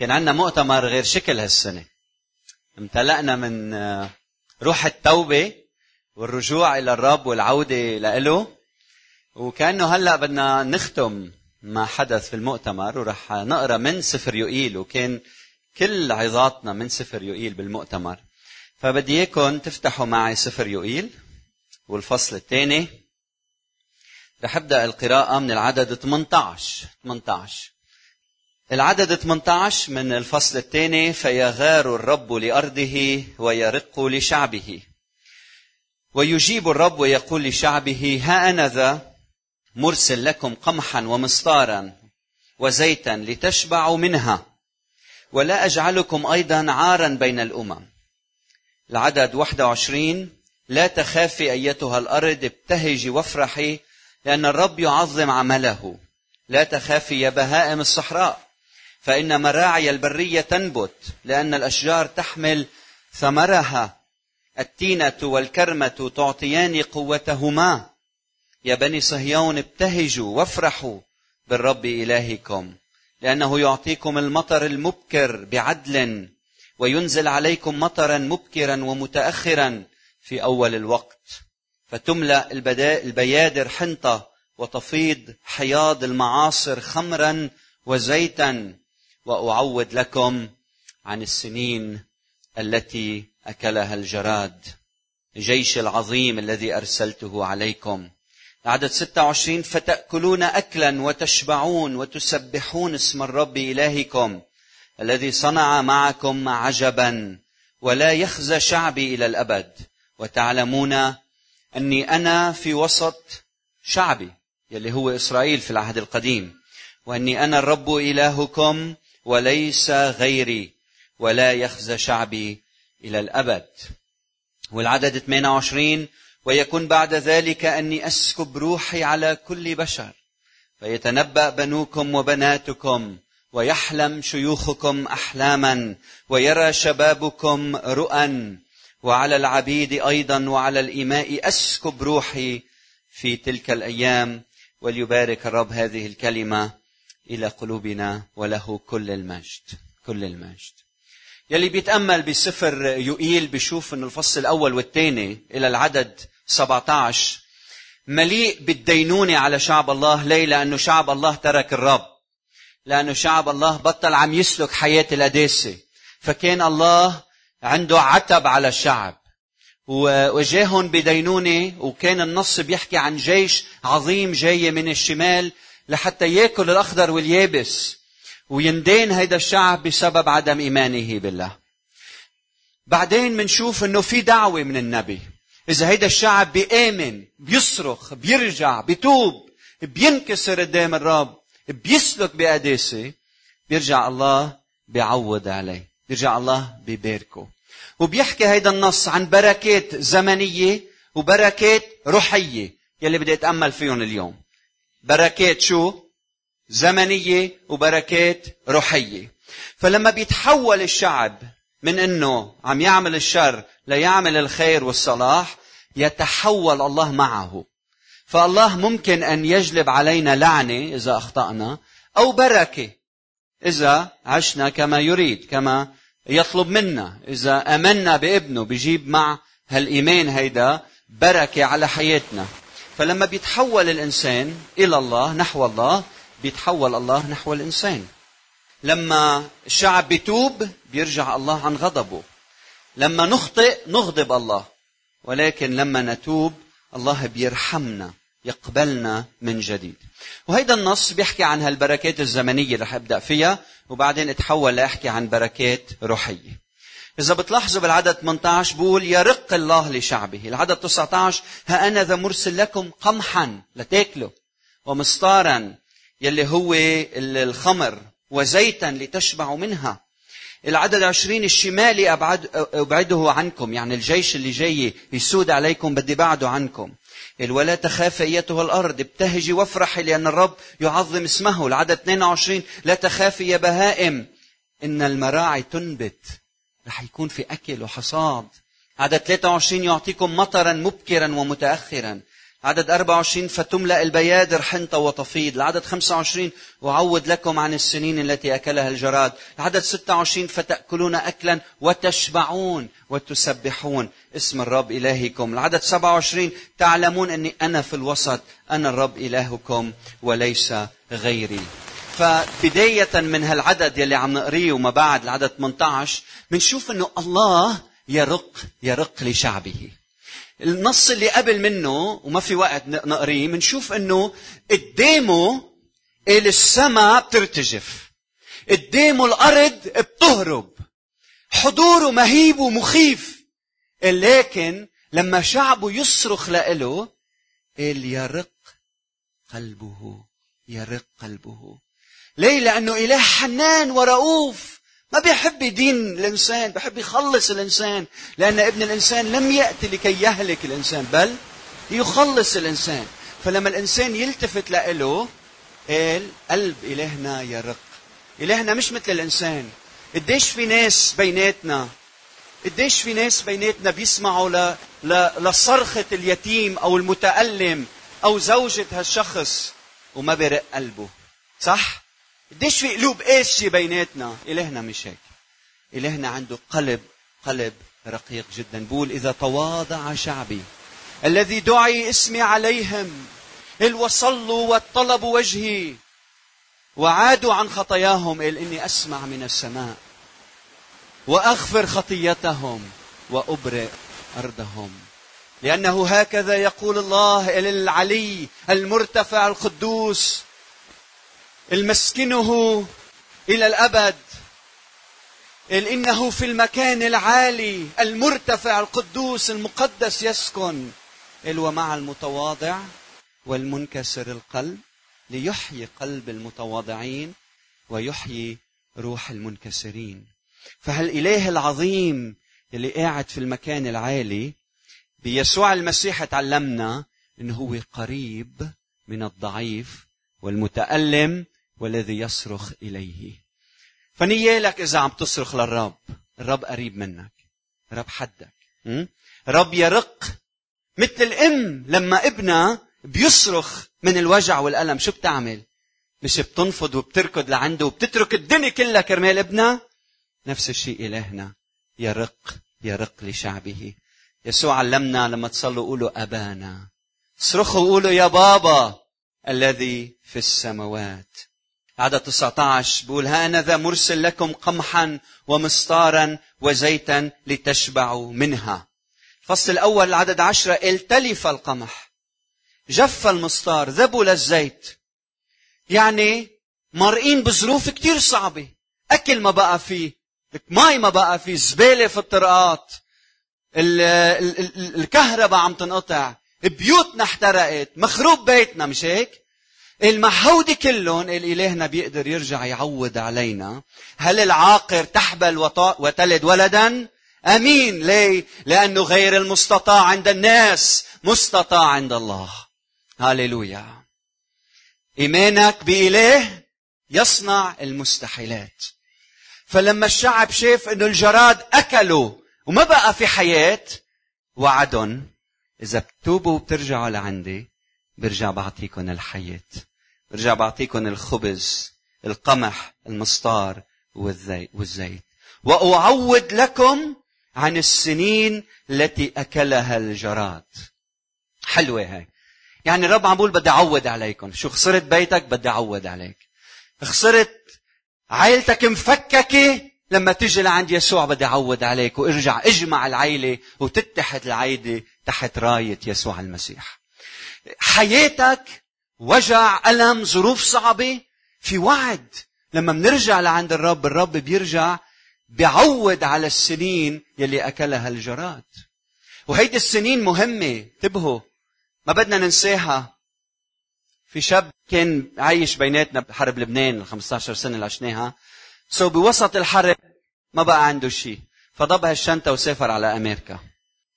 كان عندنا مؤتمر غير شكل هالسنة. امتلأنا من آه، روح التوبة والرجوع إلى الرب والعودة لإله. وكأنه هلأ بدنا نختم ما حدث في المؤتمر ورح نقرأ من سفر يوئيل وكان كل عظاتنا من سفر يوئيل بالمؤتمر. فبدي إياكم تفتحوا معي سفر يوئيل والفصل الثاني. رح أبدأ القراءة من العدد 18 18 العدد 18 من الفصل الثاني فيغار الرب لأرضه ويرق لشعبه. ويجيب الرب ويقول لشعبه ها أنا ذا مرسل لكم قمحا ومسطارا وزيتا لتشبعوا منها ولا أجعلكم أيضا عارا بين الأمم. العدد 21 لا تخافي أيتها الأرض ابتهجي وافرحي لأن الرب يعظم عمله. لا تخافي يا بهائم الصحراء. فإن مراعي البرية تنبت لأن الأشجار تحمل ثمرها. التينة والكرمة تعطيان قوتهما. يا بني صهيون ابتهجوا وافرحوا بالرب إلهكم لأنه يعطيكم المطر المبكر بعدل وينزل عليكم مطرا مبكرا ومتأخرا في أول الوقت. فتملأ البيادر حنطة وتفيض حياض المعاصر خمرا وزيتا. وأعود لكم عن السنين التي أكلها الجراد جيش العظيم الذي أرسلته عليكم. عدد 26 فتأكلون أكلا وتشبعون وتسبحون اسم الرب إلهكم الذي صنع معكم عجبا ولا يخزى شعبي إلى الأبد. وتعلمون أني أنا في وسط شعبي يلي هو إسرائيل في العهد القديم. وأني أنا الرب إلهكم وليس غيري ولا يخزى شعبي إلى الأبد. والعدد 28 ويكون بعد ذلك أني أسكب روحي على كل بشر فيتنبأ بنوكم وبناتكم ويحلم شيوخكم أحلاما ويرى شبابكم رؤى وعلى العبيد أيضا وعلى الإماء أسكب روحي في تلك الأيام وليبارك الرب هذه الكلمة إلى قلوبنا وله كل المجد كل المجد. يلي بيتأمل بسفر يوئيل بيشوف إنه الفصل الأول والثاني إلى العدد 17 مليء بالدينونة على شعب الله. ليه؟ لأنه شعب الله ترك الرب. لأنه شعب الله بطل عم يسلك حياة القداسة. فكان الله عنده عتب على الشعب. وجاهن بدينونة وكان النص بيحكي عن جيش عظيم جاي من الشمال لحتى يأكل الأخضر واليابس ويندين هيدا الشعب بسبب عدم إيمانه بالله. بعدين منشوف إنه في دعوة من النبي. إذا هيدا الشعب بيآمن بيصرخ بيرجع بيتوب بينكسر قدام الرب بيسلك بقداسة بيرجع الله بيعوض عليه بيرجع الله بيباركه وبيحكي هيدا النص عن بركات زمنية وبركات روحية يلي بدي أتأمل فيهم اليوم. بركات شو؟ زمنية وبركات روحية. فلما بيتحول الشعب من إنه عم يعمل الشر ليعمل الخير والصلاح يتحول الله معه. فالله ممكن أن يجلب علينا لعنة إذا أخطأنا أو بركة إذا عشنا كما يريد كما يطلب منا. إذا أمنا بابنه بجيب مع هالإيمان هيدا بركة على حياتنا. فلما بيتحول الإنسان إلى الله نحو الله بيتحول الله نحو الإنسان. لما الشعب بيتوب بيرجع الله عن غضبه. لما نخطئ نغضب الله. ولكن لما نتوب الله بيرحمنا يقبلنا من جديد. وهيدا النص بيحكي عن هالبركات الزمنية رح أبدأ فيها وبعدين أتحول لأحكي عن بركات روحية. إذا بتلاحظوا بالعدد 18 بقول يرق الله لشعبه. العدد 19 ها أنا ذا مرسل لكم قمحا لتاكلوا. ومسطارا يلي هو الخمر وزيتا لتشبعوا منها. العدد عشرين الشمالي أبعد أبعده عنكم. يعني الجيش اللي جاي يسود عليكم بدي بعده عنكم. ولا تخاف أيتها الأرض ابتهجي وافرحي لأن الرب يعظم اسمه. العدد 22 لا تخافي يا بهائم إن المراعي تنبت. رح يكون في أكل وحصاد. عدد 23 يعطيكم مطرا مبكرا ومتأخرا. عدد 24 فتملأ البيادر حنطة وتفيض. العدد 25 وعود لكم عن السنين التي أكلها الجراد. العدد 26 فتأكلون أكلا وتشبعون وتسبحون. اسم الرب إلهكم. العدد 27 تعلمون أني أنا في الوسط أنا الرب إلهكم وليس غيري. فبداية من هالعدد يلي عم نقريه وما بعد العدد 18 بنشوف إنه الله يرق يرق لشعبه. النص اللي قبل منه وما في وقت نقريه بنشوف إنه قدامه السماء بترتجف. قدامه الأرض بتهرب. حضوره مهيب ومخيف. لكن لما شعبه يصرخ لإله قال يرق قلبه يرق قلبه. ليه؟ لأنه إله حنان ورؤوف. ما بيحب يدين الإنسان بيحب يخلص الإنسان. لأن ابن الإنسان لم يأتي لكي يهلك الإنسان بل يخلص الإنسان. فلما الإنسان يلتفت لإله قال قلب إلهنا يرق. إلهنا مش مثل الإنسان. قديش في ناس بيناتنا قديش في ناس بيناتنا بيسمعوا ل... ل... لصرخة اليتيم أو المتألم أو زوجة هالشخص وما برق قلبه. صح؟ قديش في قلوب قاسية بيناتنا؟ إلهنا مش هيك. إلهنا عنده قلب قلب رقيق جدا. بقول إذا تواضع شعبي الذي دعي اسمي عليهم إل وصلوا وطلبوا وجهي وعادوا عن خطاياهم قال إني أسمع من السماء وأغفر خطيتهم وأبرئ أرضهم. لأنه هكذا يقول الله العلي المرتفع القدوس المسكنه إلى الأبد إنه في المكان العالي المرتفع القدوس المقدس يسكن ومع المتواضع والمنكسر القلب ليحيي قلب المتواضعين ويحيي روح المنكسرين. فهالإله العظيم اللي قاعد في المكان العالي بيسوع المسيح تعلمنا إنه هو قريب من الضعيف والمتألم والذي يصرخ إليه. فنيالك إذا عم تصرخ للرب. الرب قريب منك. الرب حدك. رب يرق مثل الأم لما ابنها بيصرخ من الوجع والألم. شو بتعمل؟ مش بتنفض وبتركض لعنده وبتترك الدنيا كلها كرمال ابنها؟ نفس الشيء إلهنا. يرق يرق لشعبه. يسوع علمنا لما تصلوا قولوا أبانا. صرخوا قولوا يا بابا الذي في السماوات. عدد 19 بيقول هانذا مرسل لكم قمحا ومسطارا وزيتا لتشبعوا منها. الفصل الأول العدد عشرة التلف القمح جف المسطار ذبل الزيت. يعني مرقين بظروف كتير صعبة. أكل ما بقى فيه ماي ما بقى فيه زبالة في الطرقات الكهرباء عم تنقطع بيوتنا احترقت مخروب بيتنا مش هيك؟ المحودة كلهم الإلهنا بيقدر يرجع يعوض علينا. هل العاقر تحبل وتلد ولدا؟ أمين. ليه؟ لأنه غير المستطاع عند الناس مستطاع عند الله. هاليلويا. إيمانك بإله يصنع المستحيلات. فلما الشعب شاف إنه الجراد اكلوا وما بقى في حياة وعدهم إذا بتوبوا وبترجعوا لعندي برجع بعطيكم الحياة. برجع بعطيكم الخبز القمح المسطار والزيت. واعوض لكم عن السنين التي أكلها الجراد. حلوة هاي. يعني الرب عم بقول بدي اعوض عليكم شو خسرت بيتك؟ بدي اعوض عليك. خسرت عائلتك مفككة؟ لما تيجي لعند يسوع بدي اعوض عليك. وارجع اجمع العيلة وتتحد العيله تحت راية يسوع المسيح. حياتك وجع ألم ظروف صعبة. في وعد لما بنرجع لعند الرب الرب بيرجع بيعوض على السنين يلي أكلها الجراد. وهيدي السنين مهمة. انتبهوا ما بدنا ننساها. في شاب كان عايش بيناتنا بحرب لبنان ال 15 سنة اللي عشناها. سو بوسط الحرب ما بقى عنده شيء. فضب هالشنطة وسافر على أمريكا.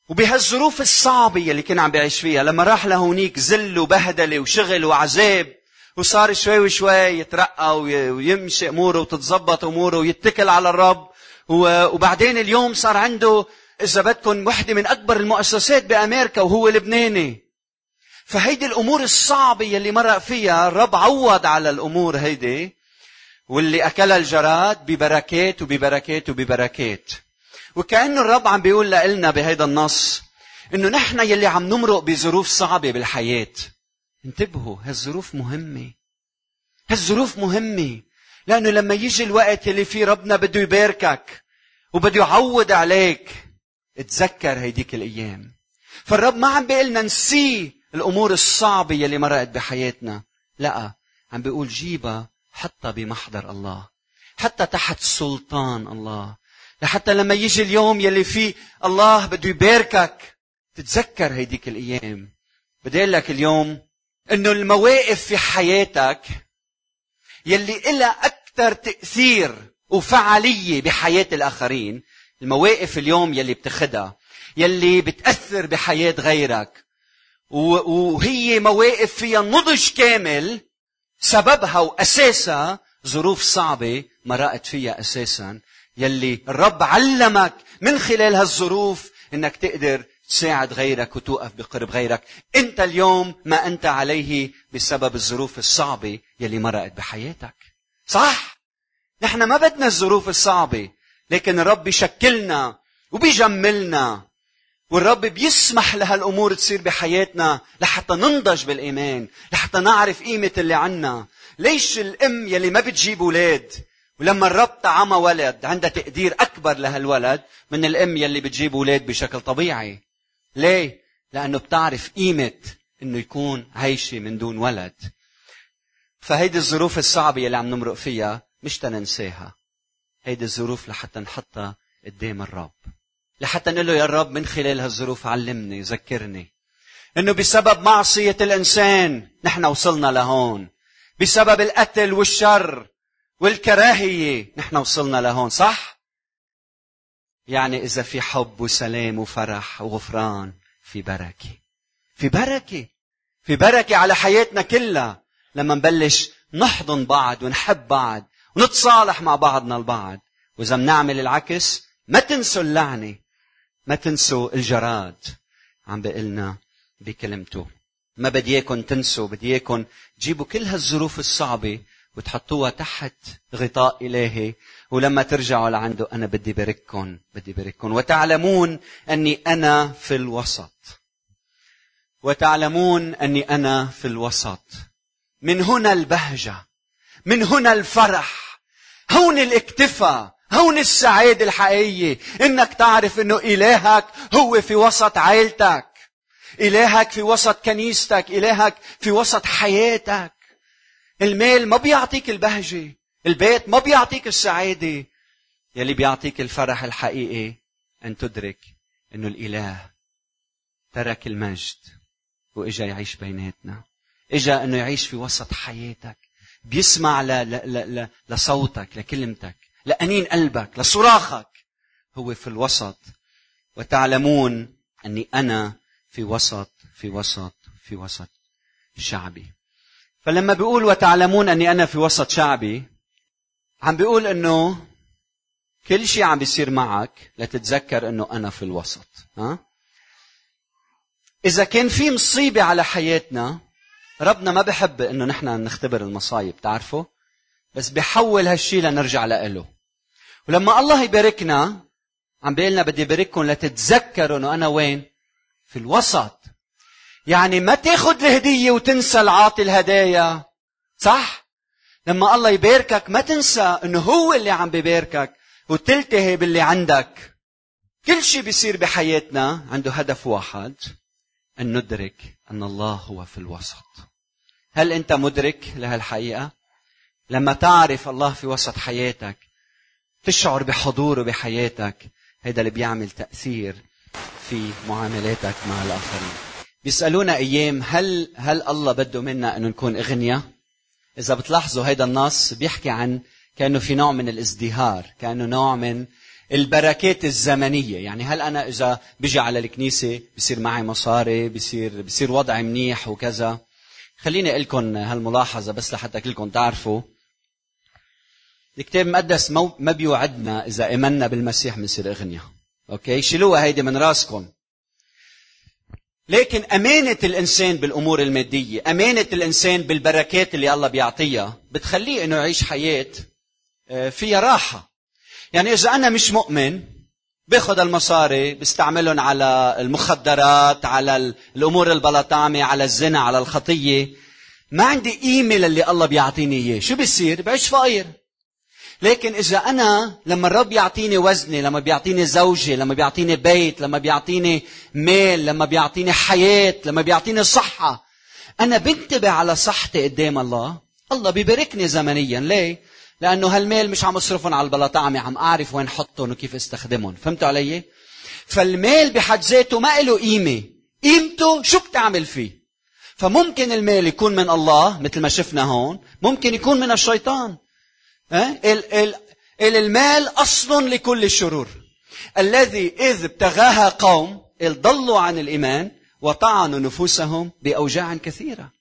وبهالظروف الصعبة اللي كان عم بيعيش فيها لما راح لهونيك ذل وبهدلة وشغل وعذاب وصار شوي وشوي يترقى ويمشي أموره وتتظبط أموره ويتكل على الرب. وبعدين اليوم صار عنده إذا بدكم وحدة من أكبر المؤسسات بأمريكا وهو لبناني. فهيدي الأمور الصعبة يلي مرق فيها الرب عوض على الأمور هيدي واللي أكلها الجراد ببركات وببركات وببركات. وكانه الرب عم بيقول لنا بهيدا النص إنه نحن يلي عم نمرق بظروف صعبة بالحياة. انتبهوا هالظروف مهمة. هالظروف مهمة. لأنه لما يجي الوقت اللي فيه ربنا بده يباركك وبده يعوض عليك اتذكر هيديك الأيام. فالرب ما عم بيقول لنا الأمور الصعبة يلي مرقت بحياتنا. لا عم بيقول جيبها حطها بمحضر الله حتى تحت سلطان الله. لحتى لما يجي اليوم يلي فيه الله بده يباركك تتذكر هيديك الأيام. بدي أقول لك اليوم إنه المواقف في حياتك يلي إلها أكثر تأثير وفعالية بحياة الآخرين المواقف اليوم يلي بتاخدها يلي بتأثر بحياة غيرك. وهي مواقف فيها نضج كامل سببها وأساسها ظروف صعبة مرقت فيها أساسا. يلي الرب علمك من خلال هالظروف إنك تقدر تساعد غيرك وتوقف بقرب غيرك. أنت اليوم ما أنت عليه بسبب الظروف الصعبة يلي مرقت بحياتك. صح؟ نحن ما بدنا الظروف الصعبة لكن الرب بيشكلنا وبيجملنا والرب بيسمح لهالأمور تصير بحياتنا لحتى ننضج بالإيمان لحتى نعرف قيمة اللي عنا. ليش الأم يلي ما بتجيب أولاد؟ ولما الرب طعمها ولد عندها تقدير أكبر لهالولد من الأم يلي بتجيب أولاد بشكل طبيعي ليه؟ لأنه بتعرف قيمة إنه يكون عايشة من دون ولد. فهيدي الظروف الصعبة اللي عم نمرق فيها مش تننساها. هيدي الظروف لحتى نحطها قدام الرب. لحتى نقول له يا رب من خلال هالظروف علمني ذكرني إنه بسبب معصية الإنسان نحن وصلنا لهون. بسبب القتل والشر والكراهية. نحن وصلنا لهون، صح؟ يعني إذا في حب وسلام وفرح وغفران في بركة. في بركة. في بركة على حياتنا كلها. لما نبلش نحضن بعض ونحب بعض ونتصالح مع بعضنا البعض. وإذا بنعمل العكس ما تنسوا اللعنة. ما تنسوا الجراد. عم بقلنا بكلمته. ما بدي اياكم تنسوا بدي اياكم تجيبوا كل هالظروف الصعبة وتحطوها تحت غطاء إلهي ولما ترجعوا لعنده أنا بدي بارككم بدي بارككم وتعلمون أني أنا في الوسط. وتعلمون أني أنا في الوسط. من هنا البهجة. من هنا الفرح. هون الاكتفاء. هون السعادة الحقيقية إنك تعرف إنه إلهك هو في وسط عائلتك إلهك في وسط كنيستك. إلهك في وسط حياتك. المال ما بيعطيك البهجة البيت ما بيعطيك السعادة. يلي بيعطيك الفرح الحقيقي أن تدرك أنه الإله ترك المجد وإجا يعيش بيناتنا. إجا أنه يعيش في وسط حياتك بيسمع ل... ل... ل... لصوتك لكلمتك لأنين قلبك لصراخك. هو في الوسط. وتعلمون أني أنا في وسط في وسط في وسط شعبي. فلما بيقول وتعلمون أني أنا في وسط شعبي عم بيقول أنه كل شيء عم بيصير معك لتتذكر أنه أنا في الوسط ها؟ إذا كان في مصيبة على حياتنا ربنا ما بحب أنه نحن نختبر المصايب تعرفوا بس بحول هالشيء لنرجع لإله ولما الله يباركنا عم بيقول لنا بدي يبارككم لتتذكروا إنه أنا وين؟ في الوسط. يعني ما تاخذ الهدية وتنسى العاطي الهدايا. صح؟ لما الله يباركك ما تنسى إنه هو اللي عم بباركك وتلتهي باللي عندك. كل شيء بيصير بحياتنا عنده هدف واحد أن ندرك أن الله هو في الوسط. هل أنت مدرك لهالحقيقة؟ لما تعرف الله في وسط حياتك تشعر بحضوره بحياتك هذا اللي بيعمل تأثير في معاملاتك مع الآخرين بيسألونا أيام هل هل الله بده منا أنه نكون أغنياء؟ إذا بتلاحظوا هذا النص بيحكي عن كأنه في نوع من الازدهار كأنه نوع من البركات الزمنية. يعني هل أنا إذا بيجي على الكنيسة بصير معي مصاري بصير بصير وضعي منيح وكذا. خليني أقول لكم هالملاحظة بس لحتى كلكم تعرفوا. الكتاب المقدس ما بيوعدنا إذا آمنا بالمسيح بنصير أغنياء. أوكي؟ شيلوها هيدي من راسكم. لكن أمانة الإنسان بالأمور المادية أمانة الإنسان بالبركات اللي الله بيعطيها بتخليه أنه يعيش حياة آه، فيها راحة. يعني إذا أنا مش مؤمن باخذ المصاري بستعملهم على المخدرات على الأمور البلطامة على الزنا على الخطية ما عندي قيمة للي الله بيعطيني إياه. شو بيصير؟ بعيش فقير. لكن إذا أنا لما الرب يعطيني وزني لما بيعطيني زوجة لما بيعطيني بيت لما بيعطيني مال لما بيعطيني حياة لما بيعطيني صحة أنا بنتبه على صحتي قدام الله. الله بيباركني زمنيا. ليه؟ لأنه هالمال مش عم أصرفهم على البلاطعمة عم أعرف وين حطهم وكيف أستخدمهم. فهمتوا علي؟ فالمال بحد ذاته ما له قيمة. قيمته شو بتعمل فيه؟ فممكن المال يكون من الله مثل ما شفنا هون. ممكن يكون من الشيطان. المال أصل لكل الشرور. الذي إذ ابتغاها قوم ضلوا عن الإيمان وطعنوا نفوسهم بأوجاع كثيرة.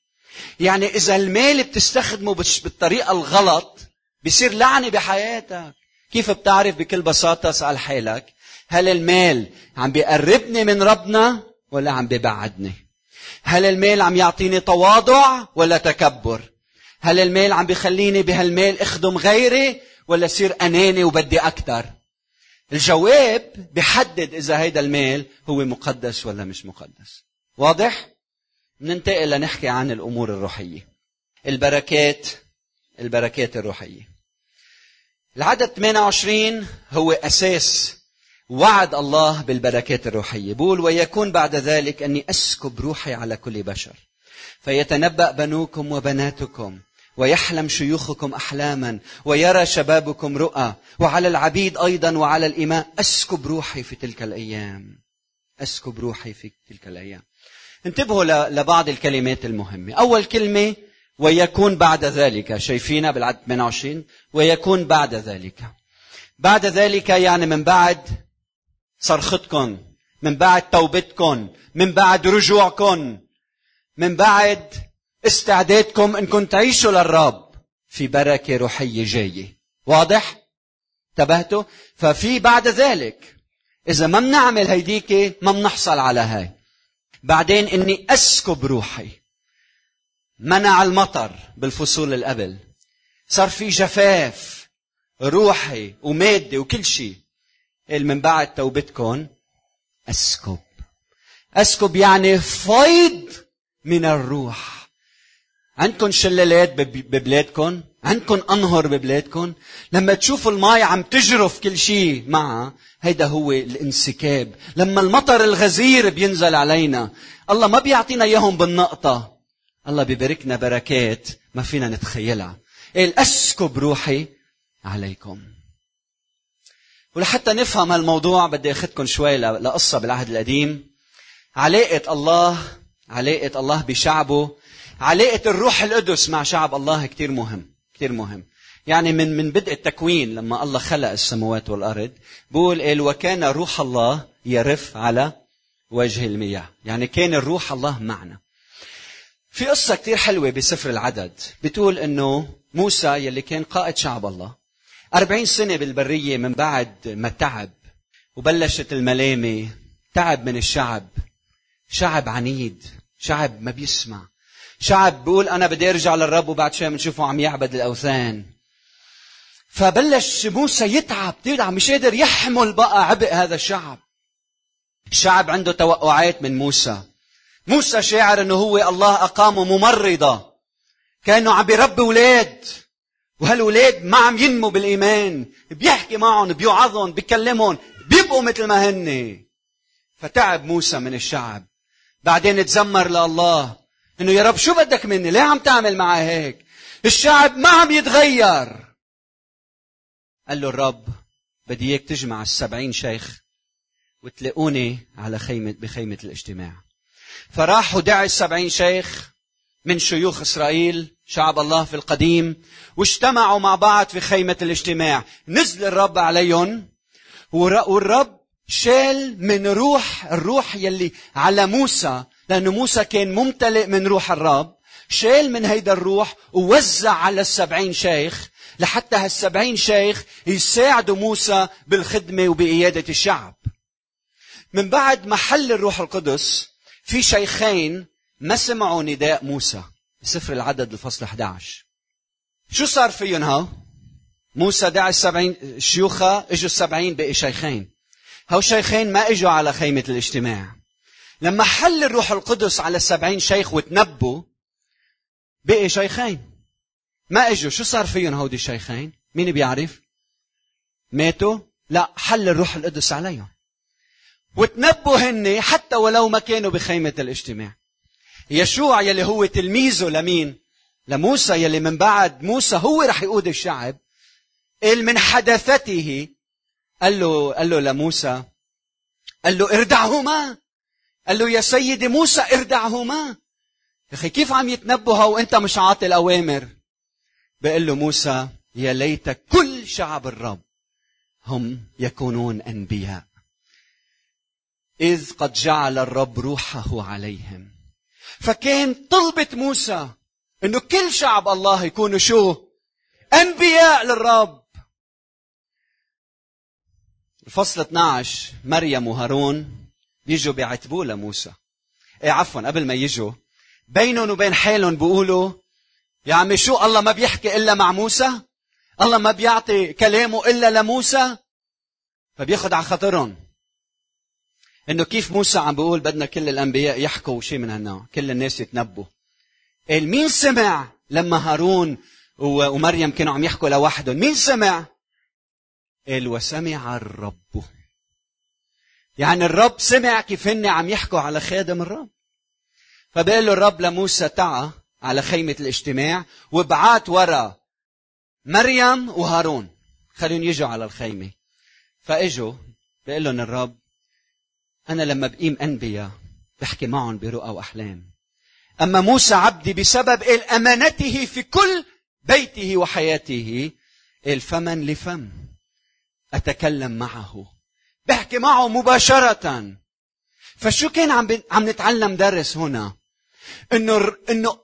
يعني إذا المال بتستخدمه بالطريقة الغلط بيصير لعنة بحياتك. كيف بتعرف بكل بساطة اسأل حالك هل المال عم بيقربني من ربنا ولا عم بيبعدني؟ هل المال عم يعطيني تواضع ولا تكبر؟ هل المال عم بيخليني بهالمال اخدم غيري ولا صير اناني وبدي أكثر الجواب بحدد إذا هيدا المال هو مقدس ولا مش مقدس. واضح؟ ننتقل لنحكي عن الأمور الروحية. البركات البركات الروحية. العدد 28 هو أساس وعد الله بالبركات الروحية. بقول ويكون بعد ذلك أني أسكب روحي على كل بشر. فيتنبأ بنوكم وبناتكم. ويحلم شيوخكم أحلاما ويرى شبابكم رؤى وعلى العبيد أيضا وعلى الإماء. أسكب روحي في تلك الأيام. أسكب روحي في تلك الأيام. انتبهوا لبعض الكلمات المهمة. أول كلمة ويكون بعد ذلك. شايفينها بالعدد 28 ويكون بعد ذلك. بعد ذلك يعني من بعد صرختكم من بعد توبتكم من بعد رجوعكم من بعد استعدادكم انكم تعيشوا للرب في بركة روحية جاية. واضح؟ انتبهتوا؟ ففي بعد ذلك إذا ما بنعمل هيديك ما بنحصل على هاي. بعدين إني أسكب روحي. منع المطر بالفصول اللي قبل صار في جفاف روحي ومادي وكل شيء. من بعد توبتكم أسكب. أسكب يعني فيض من الروح. عندكم شلالات ببلادكم عندكم أنهر ببلادكم لما تشوفوا الماء عم تجرف كل شيء معها هيدا هو الانسكاب. لما المطر الغزير بينزل علينا الله ما بيعطينا إياهم بالنقطة. الله بيباركنا بركات ما فينا نتخيلها. قال اسكب روحي عليكم. ولحتى نفهم هالموضوع بدي اخذكم شوي لقصة بالعهد القديم. علاقة الله علاقة الله بشعبه علاقة الروح القدس مع شعب الله كتير مهم كتير مهم. يعني من من بدء التكوين لما الله خلق السماوات والأرض بقول قال وكان روح الله يرف على وجه المياه. يعني كان الروح الله معنا. في قصة كتير حلوة بسفر العدد. بتقول إنه موسى يلي كان قائد شعب الله أربعين سنة بالبرية من بعد ما تعب وبلشت الملامة تعب من الشعب. شعب عنيد شعب ما بيسمع. شعب بيقول أنا بدي أرجع للرب وبعد شوي بنشوفه عم يعبد الأوثان. فبلش موسى يتعب يتعب مش قادر يحمل بقى عبء هذا الشعب. الشعب عنده توقعات من موسى. موسى شاعر إنه هو الله أقامه ممرضة. كأنه عم بيربي أولاد. وهالولاد ما عم ينموا بالإيمان. بيحكي معهم بيوعظهم بيكلمهم بيبقوا مثل ما هن. فتعب موسى من الشعب. بعدين تزمر لله. إنه يا رب شو بدك مني؟ ليه عم تعمل معي هيك؟ الشعب ما عم يتغير. قال له الرب بدي إياك تجمع السبعين شيخ وتلاقوني على خيمة بخيمة الاجتماع. فراحوا دعي السبعين شيخ من شيوخ إسرائيل شعب الله في القديم واجتمعوا مع بعض في خيمة الاجتماع. نزل الرب عليهم والرب شال من روح الروح يلي على موسى لأن موسى كان ممتلئ من روح الرب شال من هيدا الروح ووزع على السبعين شيخ لحتى هالسبعين شيخ يساعدوا موسى بالخدمة وبقيادة الشعب. من بعد ما حل الروح القدس في شيخين ما سمعوا نداء موسى. بسفر العدد الفصل 11 شو صار فيهم هاو؟ موسى دعا السبعين شيوخة إجوا السبعين بقي شيخين. هاو شيخين ما إجوا على خيمة الاجتماع. لما حل الروح القدس على السبعين شيخ وتنبوا بقي شيخين. ما إجوا. شو صار فيهم هودي الشيخين؟ مين بيعرف؟ ماتوا؟ لا حل الروح القدس عليهم. وتنبوا هن حتى ولو ما كانوا بخيمة الاجتماع. يشوع يلي هو تلميذه لمين؟ لموسى يلي من بعد موسى هو رح يقود الشعب. قال من حدثته قال له قال له لموسى قال له اردعهما قال له يا سيدي موسى اردعهما. يا أخي كيف عم يتنبهوا وأنت مش عاطي الاوامر بيقول له موسى يا ليت كل شعب الرب هم يكونون أنبياء. إذ قد جعل الرب روحه عليهم. فكان طلبة موسى إنه كل شعب الله يكونوا شو؟ أنبياء للرب. الفصل 12 مريم وهارون بيجوا بيعتبوا لموسى. إيه عفوا قبل ما يجوا. بينهم وبين حالهم بيقولوا يا عمي شو الله ما بيحكي إلا مع موسى؟ الله ما بيعطي كلامه إلا لموسى؟ فبياخد على خاطرهم. إنه كيف موسى عم بيقول بدنا كل الأنبياء يحكوا شيء من هالنوع كل الناس يتنبوا قال مين سمع لما هارون ومريم كانوا عم يحكوا لوحدهم؟ مين سمع؟ قال وسمع الرب. يعني الرب سمع كيف هن عم يحكوا على خادم الرب. فبقول له الرب لموسى تعا على خيمة الاجتماع وابعات ورا مريم وهارون. خليهم يجوا على الخيمة. فإجوا بقول لهم الرب أنا لما بقيم أنبياء بحكي معهم برؤى وأحلام أما موسى عبدي بسبب أمانته في كل بيته وحياته الفمن لفم؟ أتكلم معه. بحكي معه مباشرة. فشو كان عم عم نتعلم درس هنا؟ إنه إنه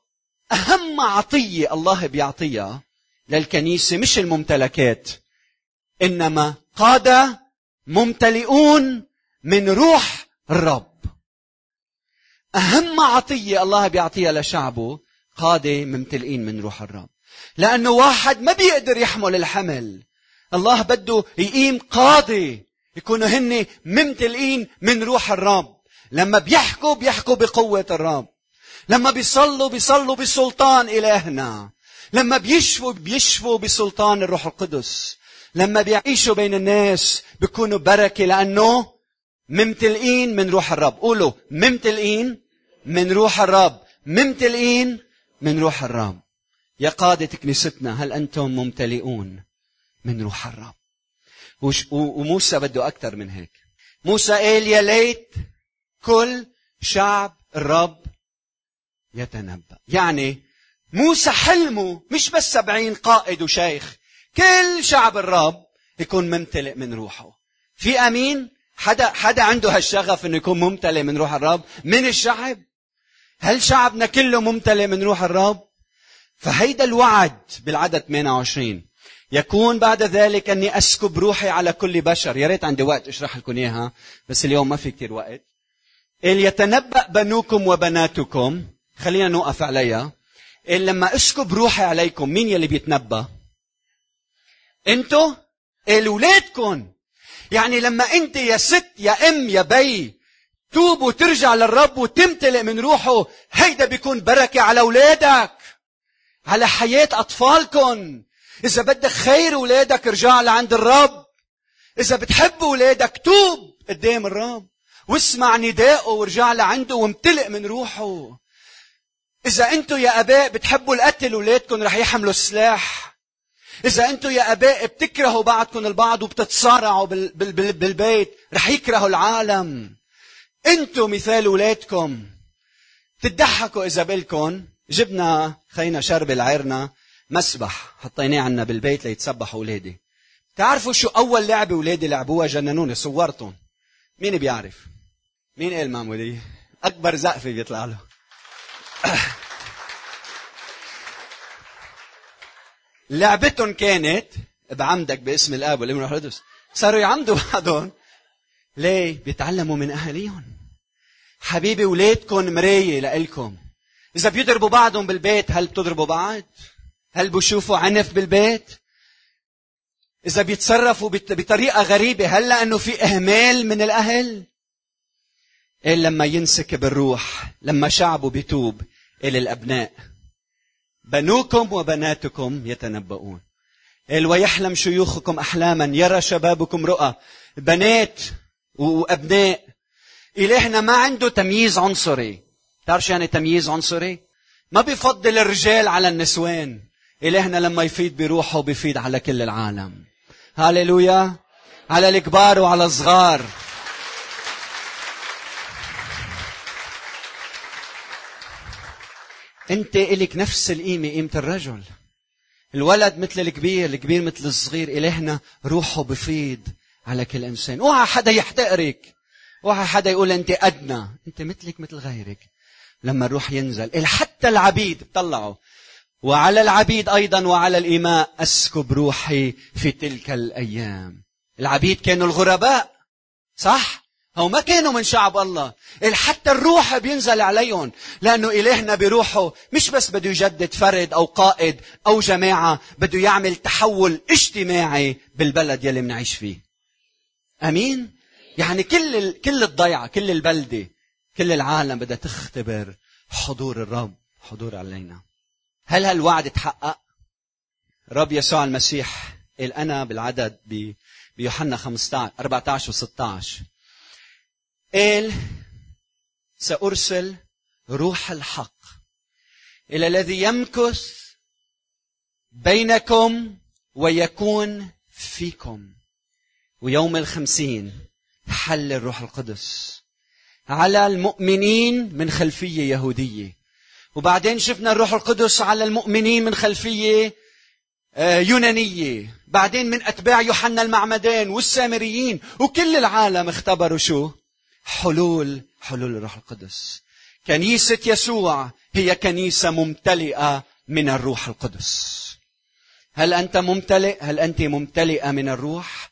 أهم عطية الله بيعطيها للكنيسة مش الممتلكات إنما قاده ممتلئون من روح الرب. أهم عطية الله بيعطيها لشعبه قادة ممتلئين من روح الرب. لأنه واحد ما بيقدر يحمل الحمل. الله بده يقيم قاضي. يكونوا هن ممتلئين من روح الرب. لما بيحكوا بيحكوا بقوة الرب. لما بيصلوا بيصلوا بسلطان إلهنا. لما بيشفوا بيشفوا بسلطان الروح القدس. لما بيعيشوا بين الناس بيكونوا بركة لأنه ممتلئين من روح الرب. قولوا ممتلئين من روح الرب. ممتلئين من روح الرب. يا قادة كنيستنا هل أنتم ممتلئون من روح الرب؟ وموسى بده أكثر من هيك. موسى قال يا ليت كل شعب الرب يتنبأ. يعني موسى حلمه مش بس سبعين قائد وشيخ. كل شعب الرب يكون ممتلئ من روحه. في أمين؟ حدا حدا عنده هالشغف إنه يكون ممتلئ من روح الرب؟ من الشعب؟ هل شعبنا كله ممتلئ من روح الرب؟ فهيدا الوعد بالعدد 28 يكون بعد ذلك أني أسكب روحي على كل بشر. يا ريت عندي وقت أشرح لكم إياها بس اليوم ما في كثير وقت. قال يتنبأ بنوكم وبناتكم خلينا نوقف عليها. قال لما أسكب روحي عليكم مين يلي بيتنبأ؟ أنتو؟ قال اولادكم يعني لما أنت يا ست يا أم يا بي توب وترجع للرب وتمتلئ من روحه هيدا بيكون بركة على أولادك على حياة أطفالكم إذا بدك خير أولادك ارجع لعند الرب. إذا بتحب أولادك توب قدام الرب. واسمع نداءه وارجع لعنده وامتلئ من روحه. إذا أنتوا يا آباء بتحبوا القتل أولادكم رح يحملوا السلاح. إذا أنتم يا أباء بتكرهوا بعضكم البعض وبتتصارعوا بالبيت رح يكرهوا العالم. أنتم مثال أولادكم تضحكوا إذا بالكم جبنا خينا شرب العيرنا. مسبح حطيناه عنا بالبيت ليتسبحوا أولادي تعرفوا شو أول لعبة أولادي لعبوها؟ جننوني صورتهم. مين بيعرف؟ مين قال مامولي أكبر زقفة بيطلع له. لعبتهم كانت بعمدك باسم الأب والابن والروح صاروا يعمدوا بعضهم. ليه؟ بيتعلموا من أهاليهم. حبيبي ولادكم مراية لإلكم. إذا بيضربوا بعضهم بالبيت هل بتضربوا بعض؟ هل بشوفوا عنف بالبيت؟ إذا بيتصرفوا بطريقة غريبة هل لأنه في إهمال من الأهل؟ إلا لما ينسكب الروح لما شعبه بيتوب إلى الأبناء. بنوكم وبناتكم يتنبؤون. قال ويحلم شيوخكم أحلاما؟ يرى شبابكم رؤى. بنات وأبناء. إلهنا ما عنده تمييز عنصري. تعرف يعني تمييز عنصري؟ ما بيفضل الرجال على النسوان. إلهنا لما يفيد بروحه بيفيد على كل العالم. هاليلويا على الكبار وعلى الصغار. أنت إلك نفس القيمة قيمة الرجل. الولد مثل الكبير الكبير مثل الصغير. إلهنا روحه بفيض على كل إنسان. أوعى حدا يحتقرك. أوعى حدا يقول أنت أدنى. أنت مثلك مثل غيرك. لما الروح ينزل حتى العبيد طلعوا وعلى العبيد أيضا وعلى الاماء أسكب روحي في تلك الأيام. العبيد كانوا الغرباء صح؟ هو ما كانوا من شعب الله. حتى الروح بينزل عليهم لأنه إلهنا بروحه مش بس بده يجدد فرد أو قائد أو جماعة بده يعمل تحول اجتماعي بالبلد يلي منعيش فيه. أمين؟ يعني كل كل الضيعة كل البلدة كل العالم بدها تختبر حضور الرب حضور علينا. هل هالوعد تحقق رب يسوع المسيح قال أنا بالعدد بيوحنا 15 14 و 16 قال سأرسل روح الحق إلى الذي يمكث بينكم ويكون فيكم. ويوم الخمسين حل الروح القدس على المؤمنين من خلفية يهودية. وبعدين شفنا الروح القدس على المؤمنين من خلفية آه، يونانية. بعدين من أتباع يوحنا المعمدان والسامريين. وكل العالم اختبروا شو؟ حلول حلول الروح القدس. كنيسة يسوع هي كنيسة ممتلئة من الروح القدس. هل أنت ممتلئ؟ هل أنت ممتلئة من الروح؟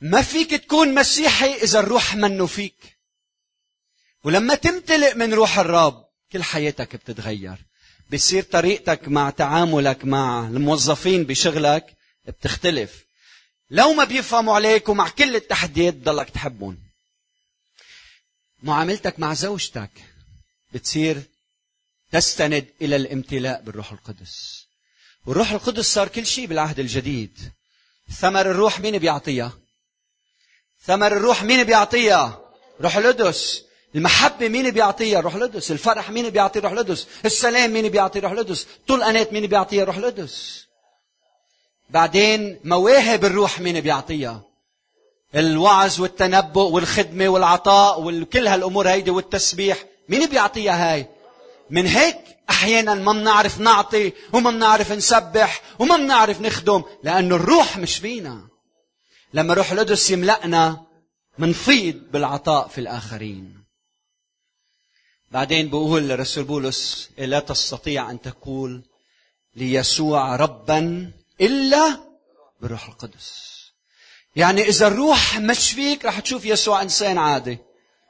ما فيك تكون مسيحي إذا الروح منه فيك. ولما تمتلئ من روح الرب كل حياتك بتتغير. بصير طريقتك مع تعاملك مع الموظفين بشغلك بتختلف. لو ما بيفهموا عليك ومع كل التحديات ضلك تحبهم. معاملتك مع زوجتك بتصير تستند إلى الامتلاء بالروح القدس. والروح القدس صار كل شيء بالعهد الجديد. ثمر الروح مين بيعطيها؟ ثمر الروح مين بيعطيها؟ روح القدس. المحبة مين بيعطيها؟ روح القدس. الفرح مين بيعطي روح القدس؟ السلام مين بيعطي روح القدس؟ أنات مين بيعطيها؟ روح القدس. بعدين مواهب الروح مين بيعطيها؟ الوعظ والتنبؤ والخدمة والعطاء وكل هالأمور هيدي والتسبيح. مين بيعطيها هاي؟ من هيك أحيانا ما بنعرف نعطي وما بنعرف نسبح وما بنعرف نخدم لأنه الروح مش فينا. لما روح القدس يملأنا منفيض بالعطاء في الآخرين. بعدين بقول لرسول بولس لا تستطيع أن تقول ليسوع ربا إلا بالروح القدس. يعني إذا الروح مش فيك رح تشوف يسوع إنسان عادي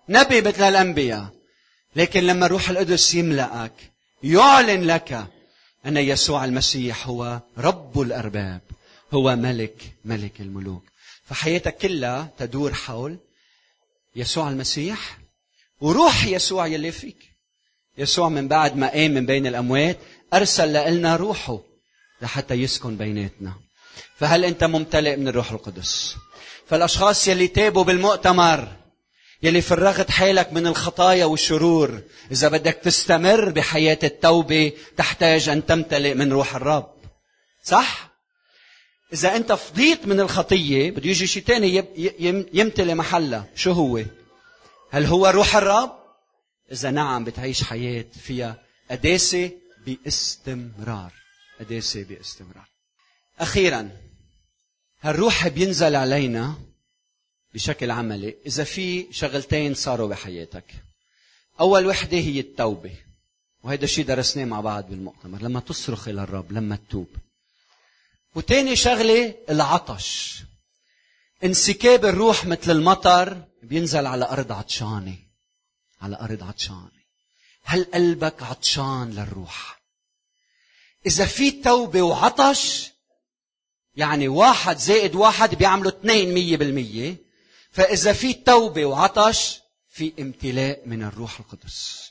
نبي مثل الأنبياء. لكن لما الروح القدس يملأك يعلن لك أن يسوع المسيح هو رب الأرباب هو ملك ملك الملوك. فحياتك كلها تدور حول يسوع المسيح وروح يسوع يلي فيك. يسوع من بعد ما قام من بين الأموات أرسل لنا روحه لحتى يسكن بيناتنا. فهل أنت ممتلئ من الروح القدس؟ فالأشخاص يلي تابوا بالمؤتمر يلي فرغت حالك من الخطايا والشرور إذا بدك تستمر بحياة التوبة تحتاج أن تمتلئ من روح الرب. صح؟ إذا أنت فضيت من الخطية بده يجي شيء ثاني يمتلئ محلها. شو هو؟ هل هو روح الرب؟ إذا نعم بتعيش حياة فيها قداسة باستمرار. قداسة باستمرار. أخيرا هالروح بينزل علينا بشكل عملي إذا في شغلتين صاروا بحياتك؟ أول وحدة هي التوبة وهذا الشيء درسناه مع بعض بالمؤتمر لما تصرخ إلى الرب لما تتوب. وتاني شغلة العطش. انسكاب الروح مثل المطر بينزل على أرض عطشانة. على أرض عطشان هل قلبك عطشان للروح؟ إذا في توبة وعطش يعني واحد زائد واحد بيعملوا اثنين مية بالمية. فإذا في توبة وعطش في امتلاء من الروح القدس.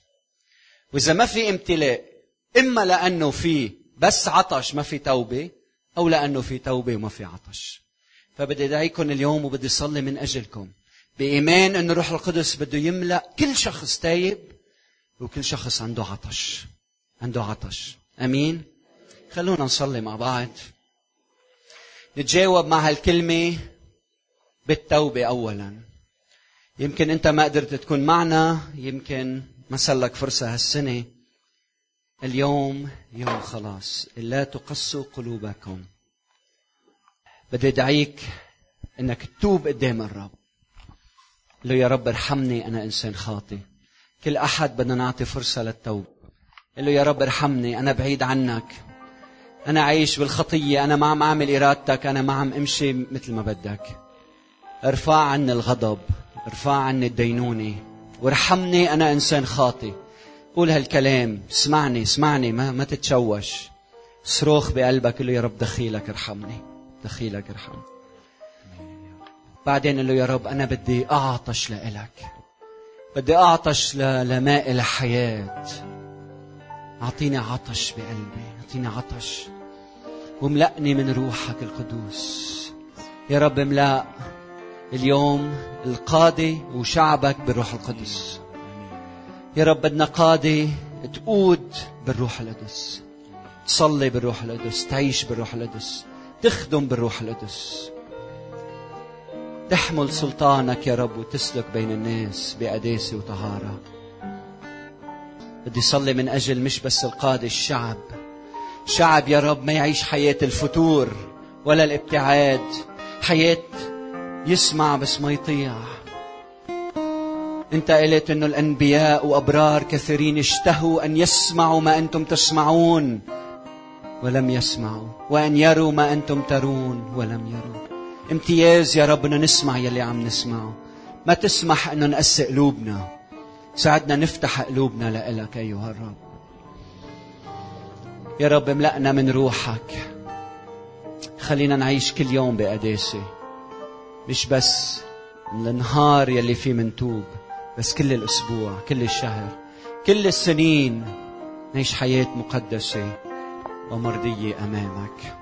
وإذا ما في امتلاء إما لأنه في بس عطش ما في توبة أو لأنه في توبة وما في عطش. فبدي أدعيكم اليوم وبدي أصلي من أجلكم. بإيمان أن الروح القدس بده يملأ كل شخص تايب وكل شخص عنده عطش. عنده عطش. أمين؟ خلونا نصلي مع بعض. نتجاوب مع هالكلمة بالتوبة أولا. يمكن أنت ما قدرت تكون معنا يمكن ما لك فرصة هالسنة. اليوم يوم خلاص. لا تقسوا قلوبكم. بدي ادعيك إنك تتوب قدام الرب. له يا رب ارحمني أنا إنسان خاطئ. كل أحد بدنا نعطي فرصة للتوب. له يا رب ارحمني أنا بعيد عنك. أنا عايش بالخطية أنا ما عم أعمل إرادتك أنا ما عم أمشي مثل ما بدك. ارفع عني الغضب ارفع عني الدينونة وارحمني أنا إنسان خاطئ. قول هالكلام اسمعني اسمعني ما ما تتشوش. صروخ بقلبك له يا رب دخيلك ارحمني. دخيلك ارحمني بعدين قل له يا رب أنا بدي أعطش لإلك. بدي أعطش لماء الحياة. أعطيني عطش بقلبي أعطيني عطش. وملأني من روحك القدوس. يا رب املأ اليوم القاضي وشعبك بالروح القدس. يا رب بدنا قاضي تقود بالروح القدس. تصلي بالروح القدس تعيش بالروح القدس. تخدم بالروح القدس. تحمل سلطانك يا رب وتسلك بين الناس بقداسة وطهارة. بدي صلي من أجل مش بس القادة الشعب. شعب يا رب ما يعيش حياة الفتور ولا الابتعاد. حياة يسمع بس ما يطيع. انت قلت إنه الأنبياء وأبرار كثيرين اشتهوا أن يسمعوا ما أنتم تسمعون. ولم يسمعوا. وأن يروا ما أنتم ترون ولم يروا. امتياز يا رب انه نسمع يلي عم نسمعه. ما تسمح انه نقسي قلوبنا. ساعدنا نفتح قلوبنا لإلك أيها الرب. يا رب املأنا من روحك. خلينا نعيش كل يوم بقداسة. مش بس النهار يلي فيه منتوب بس كل الأسبوع كل الشهر كل السنين نعيش حياة مقدسة. ومرضية أمامك.